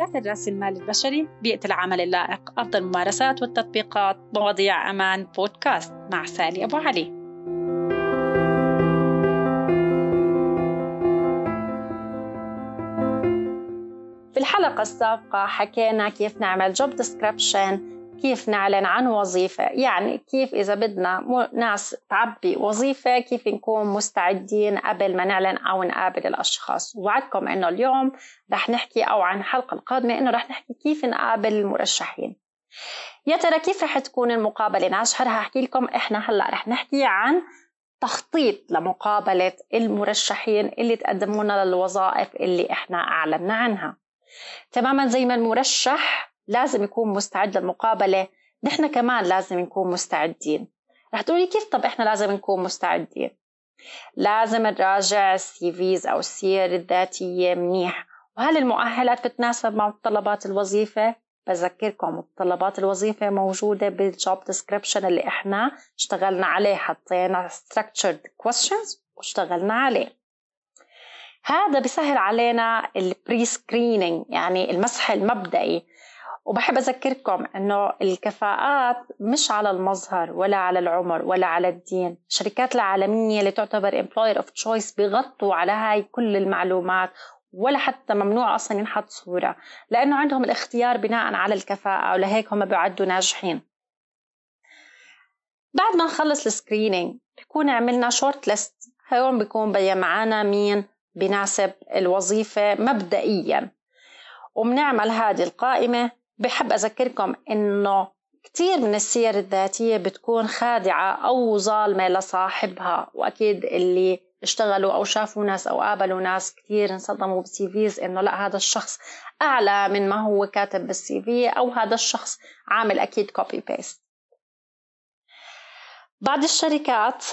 تعقيدات الرأس المال البشري بيئة العمل اللائق أفضل الممارسات والتطبيقات مواضيع أمان بودكاست. مع سالي أبو علي. في الحلقة السابقة حكينا كيف نعمل job description كيف نعلن عن وظيفة؟ يعني كيف إذا بدنا ناس تعبي وظيفة كيف نكون مستعدين قبل ما نعلن أو نقابل الأشخاص؟ وعدكم إنه اليوم رح نحكي أو عن الحلقة القادمة إنه رح نحكي كيف نقابل المرشحين. يا ترى كيف رح تكون المقابلة؟ ناجحة رح أحكي لكم إحنا هلأ رح نحكي عن تخطيط لمقابلة المرشحين اللي تقدمونا للوظائف اللي إحنا أعلنا عنها. تماما زي ما المرشح لازم يكون مستعد للمقابلة. نحن كمان لازم نكون مستعدين. رح تقولي كيف طب إحنا لازم نكون مستعدين؟ لازم نراجع ال CVs أو السير الذاتية منيح. وهل المؤهلات بتناسب مع متطلبات الوظيفة؟ بذكركم متطلبات الوظيفة موجودة بال job description اللي إحنا اشتغلنا عليه. حطينا structured questions واشتغلنا عليه. هذا بيسهل علينا ال pre-screening يعني المسح المبدئي. وبحب أذكركم أنه الكفاءات مش على المظهر ولا على العمر ولا على الدين. الشركات العالمية اللي تعتبر employer of choice بيغطوا على هاي كل المعلومات ولا حتى ممنوع أصلا ينحط صورة لأنه عندهم الاختيار بناء على الكفاءة ولهيك هم بيعدوا ناجحين. بعد ما نخلص ال screening بكون عملنا short list هون بيكون بين معنا مين بناسب الوظيفة مبدئيا. وبنعمل هذه القائمة بحب أذكركم إنه كتير من السير الذاتية بتكون خادعة أو ظالمة لصاحبها وأكيد اللي اشتغلوا أو شافوا ناس أو قابلوا ناس كتير انصدموا بال CVs إنه لأ هذا الشخص أعلى من ما هو كاتب بال CV أو هذا الشخص عامل أكيد copy paste بعض الشركات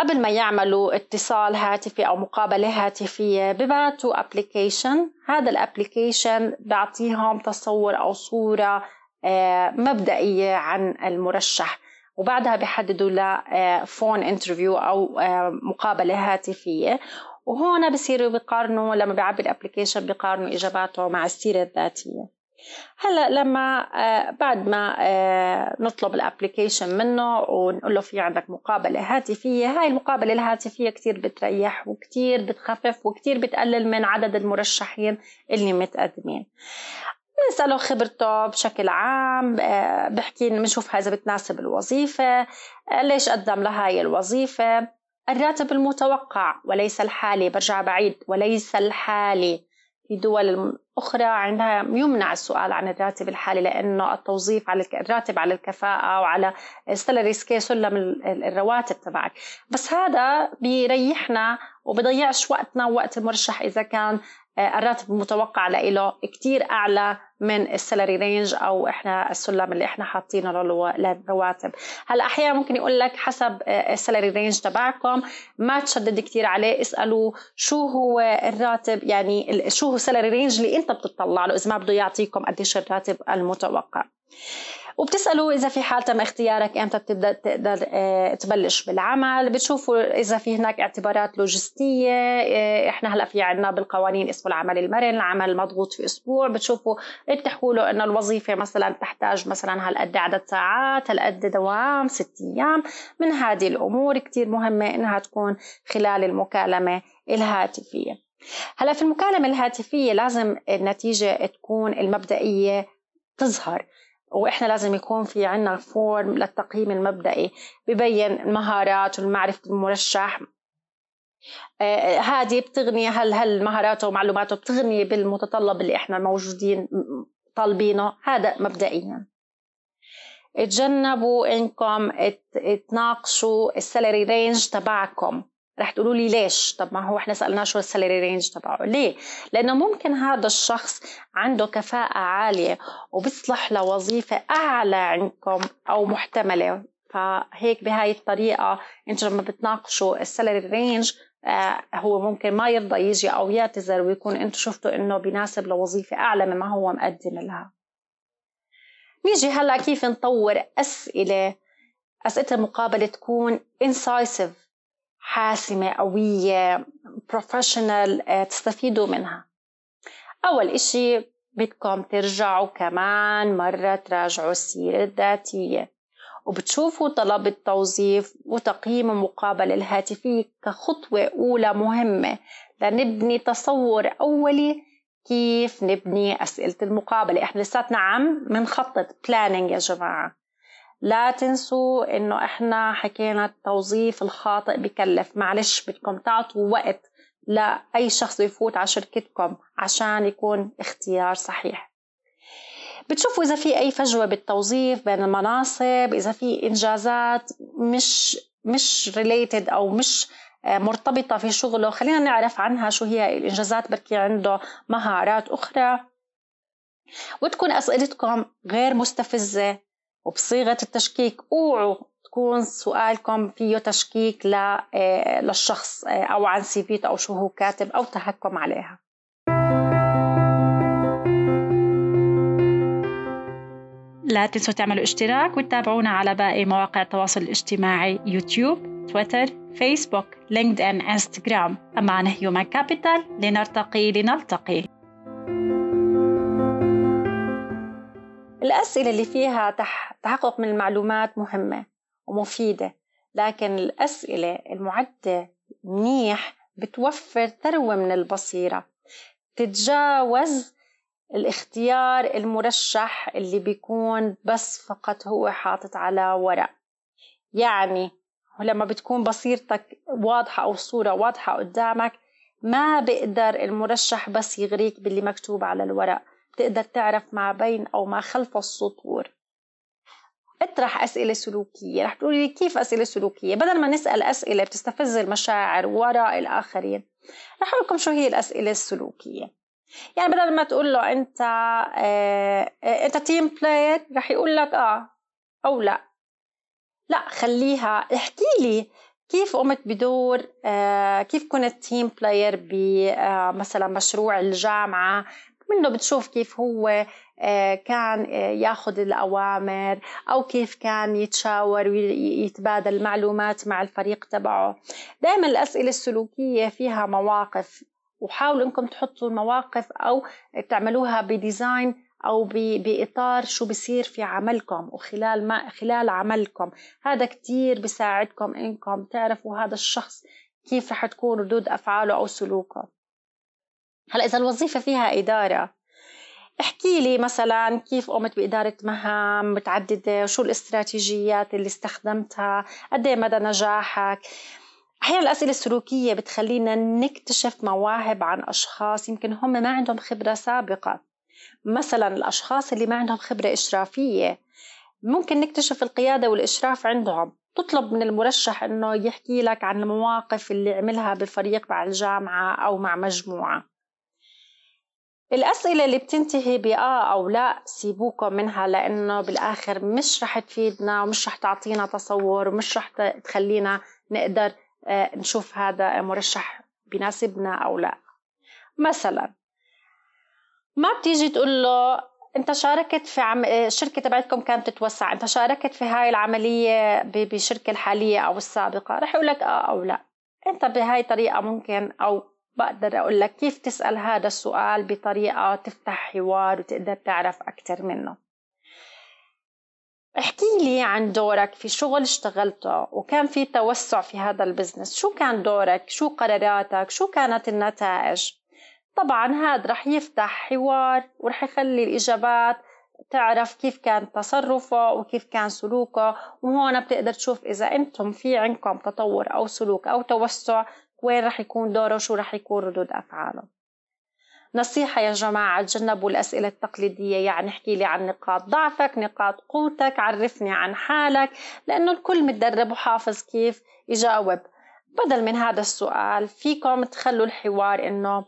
قبل ما يعملوا اتصال هاتفي أو مقابلة هاتفية ببعتوا application هذا ال application بيعطيهم تصور أو صورة آه، مبدئية عن المرشح. وبعدها بيحددوا له phone interview أو آه، مقابلة هاتفية. وهون بصيروا بيقارنوا لما بيعبي ال application بيقارنوا إجاباته مع السيرة الذاتية. هلا لما آه، بعد ما آه، نطلب ال application منه ونقول له في عندك مقابلة هاتفية هاي المقابلة الهاتفية كثير بتريح وكثير بتخفف وكثير بتقلل من عدد المرشحين اللي متقدمين. بنسأله خبرته بشكل عام آه، بحكي بنشوف إذا بتناسب الوظيفة ليش قدم لهاي الوظيفة؟ الراتب المتوقع وليس الحالي برجع بعيد وليس الحالي. في دول أخرى عندها يمنع السؤال عن الراتب الحالي لأنه التوظيف على الراتب على الكفاءة وعلى ال salary scale سلم الرواتب تبعك. بس هذا بيريحنا وبضيعش وقتنا ووقت المرشح إذا كان آه، الراتب المتوقع له كتير أعلى من ال salary range أو إحنا السلم اللي إحنا حاطينه للرواتب. هلأ أحيانا ممكن يقول لك حسب آه، ال salary range تبعكم ما تشدد كثير عليه اسألوا شو هو الراتب يعني شو هو ال salary range اللي أنت بتطلع له إذا ما بده يعطيكم قديش الراتب المتوقع. وبتسألوا إذا في حال تم اختيارك إمتى بتبدأ تقدر آه، تبلش بالعمل. بتشوفوا إذا في هناك اعتبارات لوجستية آه، إحنا هلأ في عنا بالقوانين اسمه العمل المرن العمل المضغوط في أسبوع. بتشوفوا بتحكوا له إنه الوظيفة مثلا تحتاج مثلا هالقد عدد ساعات هالقد دوام ست أيام. من هذه الأمور كتير مهمة إنها تكون خلال المكالمة الهاتفية. هلأ في المكالمة الهاتفية لازم النتيجة تكون المبدئية تظهر. وإحنا لازم يكون في عنا فورم للتقييم المبدئي ببين مهارات ومعرفة المرشح. آه هذه بتغني هل هل مهاراته ومعلوماته بتغني بالمتطلب اللي إحنا موجودين طالبينه؟ هذا مبدئيا. تجنبوا إنكم تناقشوا ال salary range تبعكم. رح تقولوا لي ليش؟ طب ما هو إحنا سالناه شو ال salary range تبعه. ليه؟ لأنه ممكن هذا الشخص عنده كفاءة عالية وبيصلح لوظيفة أعلى عندكم أو محتملة. فهيك بهاي الطريقة أنتم لما بتناقشوا ال salary range آه هو ممكن ما يرضى يجي أو يعتذر ويكون أنتم شفتوا إنه بيناسب لوظيفة أعلى مما هو مقدم لها. نيجي هلأ كيف نطور أسئلة أسئلة المقابلة تكون incisive. حاسمة قوية بروفيشنال آه، تستفيدوا منها. أول إشي بدكم ترجعوا كمان مرة تراجعوا السيرة الذاتية. وبتشوفوا طلب التوظيف وتقييم المقابلة الهاتفية كخطوة أولى مهمة لنبني تصور أولي كيف نبني أسئلة المقابلة. إحنا لساتنا عم منخطط planning يا جماعة. لا تنسوا إنه إحنا حكينا التوظيف الخاطئ بكلف. معلش بدكم تعطوا وقت لأي شخص يفوت على شركتكم عشان يكون اختيار صحيح. بتشوفوا إذا في أي فجوة بالتوظيف بين المناصب إذا في إنجازات مش مش ريليتد أو مش آه، مرتبطة في شغله. خلينا نعرف عنها شو هي الإنجازات. بركي عنده مهارات أخرى. وتكون أسئلتكم غير مستفزة. وبصيغة التشكيك أوعوا تكون سؤالكم فيه تشكيك آه، للشخص آه، أو عن سيفيته أو شو هو كاتب أو تهكم عليها. لا تنسوا تعملوا اشتراك وتتابعونا على باقي مواقع التواصل الاجتماعي يوتيوب تويتر فيسبوك LinkedIn إنستغرام. أمانة Human Capital لنرتقي لنلتقي. الأسئلة اللي فيها تحقق من المعلومات مهمة ومفيدة لكن الأسئلة المعدة منيح بتوفر ثروة من البصيرة. تتجاوز الاختيار المرشح اللي بيكون بس فقط هو حاطط على ورق. يعني ولما بتكون بصيرتك واضحة أو الصورة واضحة قدامك ما بقدر المرشح بس يغريك باللي مكتوب على الورق. بتقدر تعرف ما بين أو ما خلف السطور. اطرح أسئلة سلوكية. رح تقولي لي كيف أسئلة سلوكية؟ بدل ما نسأل أسئلة بتستفز المشاعر وراء الآخرين رح أقول لكم شو هي الأسئلة السلوكية. يعني بدل ما تقول له أنت آه أنت team player رح يقول لك آه أو لا. لا خليها احكي لي كيف قمت بدور آه كيف كنت team player بمثلا مشروع الجامعة منه بتشوف كيف هو آه، كان آه، ياخذ الأوامر أو كيف كان يتشاور ويتبادل معلومات مع الفريق تبعه. دائما الأسئلة السلوكية فيها مواقف وحاولوا إنكم تحطوا المواقف أو تعملوها بديزاين أو بإطار شو بصير في عملكم وخلال ما خلال عملكم. هذا كتير بيساعدكم إنكم تعرفوا هذا الشخص كيف رح تكون ردود أفعاله أو سلوكه. هلا إذا الوظيفة فيها إدارة احكي لي مثلا كيف قمت بإدارة مهام متعددة وشو الاستراتيجيات اللي استخدمتها قد إيه مدى نجاحك؟ أحيانا الأسئلة السلوكية بتخلينا نكتشف مواهب عن أشخاص يمكن هم ما عندهم خبرة سابقة. مثلا الأشخاص اللي ما عندهم خبرة إشرافية ممكن نكتشف القيادة والإشراف عندهم. تطلب من المرشح إنه يحكي لك عن المواقف اللي عملها بفريق مع الجامعة أو مع مجموعة. الأسئلة اللي بتنتهي بآه أو لا سيبوكم منها لأنه بالآخر مش رح تفيدنا ومش رح تعطينا تصور ومش رح تخلينا نقدر آه، نشوف هذا مرشح بناسبنا أو لا. مثلا ما بتيجي تقول له أنت شاركت في عم... الشركة تبعتكم كانت تتوسع أنت شاركت في هاي العملية ب... بالشركة الحالية أو السابقة رح يقول لك آه أو لا. أنت بهاي الطريقة ممكن أو بقدر أقول لك كيف تسأل هذا السؤال بطريقة تفتح حوار وتقدر تعرف أكثر منه. احكي لي عن دورك في شغل اشتغلته وكان في توسع في هذا ال business. شو كان دورك؟ شو قراراتك؟ شو كانت النتائج؟ طبعا هذا رح يفتح حوار ورح يخلي الإجابات تعرف كيف كان تصرفه وكيف كان سلوكه وهون بتقدر تشوف إذا أنتم في عندكم تطور أو سلوك أو توسع وين رح يكون دوره وشو رح يكون ردود أفعاله. نصيحة يا جماعة تجنبوا الأسئلة التقليدية يعني احكي لي عن نقاط ضعفك نقاط قوتك عرفني عن حالك لأنه الكل متدرب وحافظ كيف يجاوب. بدل من هذا السؤال فيكم تخلوا الحوار إنه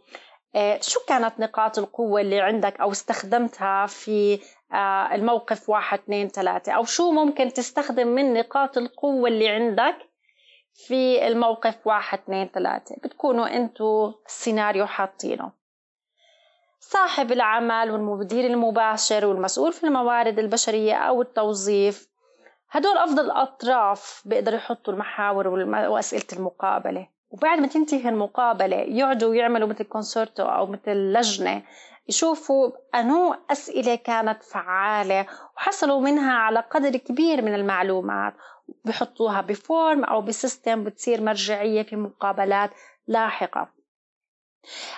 آه، شو كانت نقاط القوة اللي عندك أو استخدمتها في آه، الموقف واحد اثنين ثلاثة؟ أو شو ممكن تستخدم من نقاط القوة اللي عندك في الموقف واحد اثنين ثلاثة. بتكونوا أنتوا السيناريو حاطينه. صاحب العمل والمدير المباشر والمسؤول في الموارد البشرية أو التوظيف هدول أفضل أطراف بيقدروا يحطوا المحاور وأسئلة المقابلة. وبعد ما تنتهي المقابلة يقعدوا يعملوا مثل consortium أو مثل لجنة يشوفوا أنو أسئلة كانت فعالة وحصلوا منها على قدر كبير من المعلومات. بحطوها ب form أو ب system بتصير مرجعية في مقابلات لاحقة.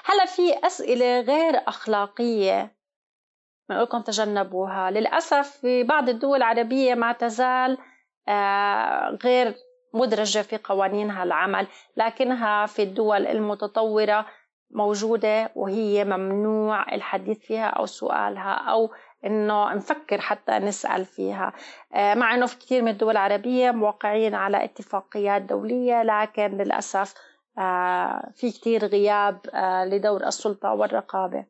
هلا في أسئلة غير أخلاقية بنقول تجنبوها. للأسف في بعض الدول العربية ما تزال آه، غير مدرجة في قوانينها العمل لكنها في الدول المتطورة موجودة وهي ممنوع الحديث فيها أو سؤالها أو إنه نفكر حتى نسأل فيها. آه، مع إنه في كثير من الدول العربية موقعين على اتفاقيات دولية لكن للأسف آه، في كثير غياب لدور السلطة والرقابة.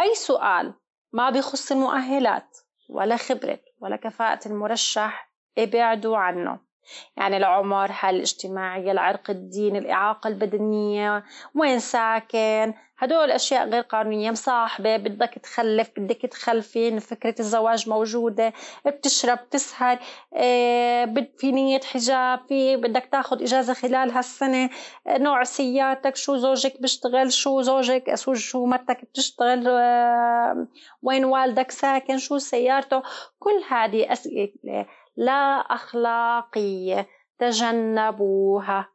أي سؤال ما بيخص المؤهلات ولا خبرة ولا كفاءة المرشح إبعدوا عنه. يعني العمر حالة الاجتماعية العرق الدين الإعاقة البدنية وين ساكن؟ هدول أشياء غير قانونية. مصاحبة بدك تخلف بدك تخلفين فكرة الزواج موجودة بتشرب بتسهر آه في نية حجاب في بدك تاخد إجازة خلال هالسنة. آه نوع سيارتك شو زوجك بيشتغل شو زوجك شو مرتك بتشتغل آه وين والدك ساكن شو سيارته. كل هذه أسئلة لا أخلاقية تجنبوها.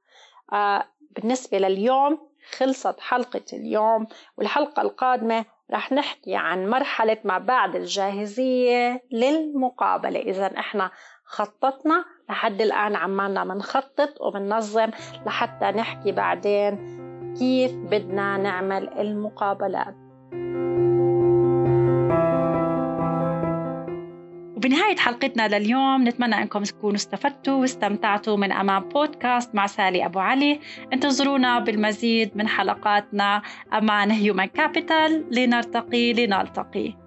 آه بالنسبة لليوم خلصت حلقة اليوم والحلقة القادمة رح نحكي عن مرحلة ما بعد الجاهزية للمقابلة. إذا إحنا خططنا لحد الآن عمالنا منخطط وبننظم لحتى نحكي بعدين كيف بدنا نعمل المقابلات. وبنهاية حلقتنا لليوم نتمنى أنكم تكونوا استفدتوا واستمتعتوا من أمام بودكاست مع سالي أبو علي. انتظرونا بالمزيد من حلقاتنا أمان هيومن كابيتال لنرتقي لنلتقي.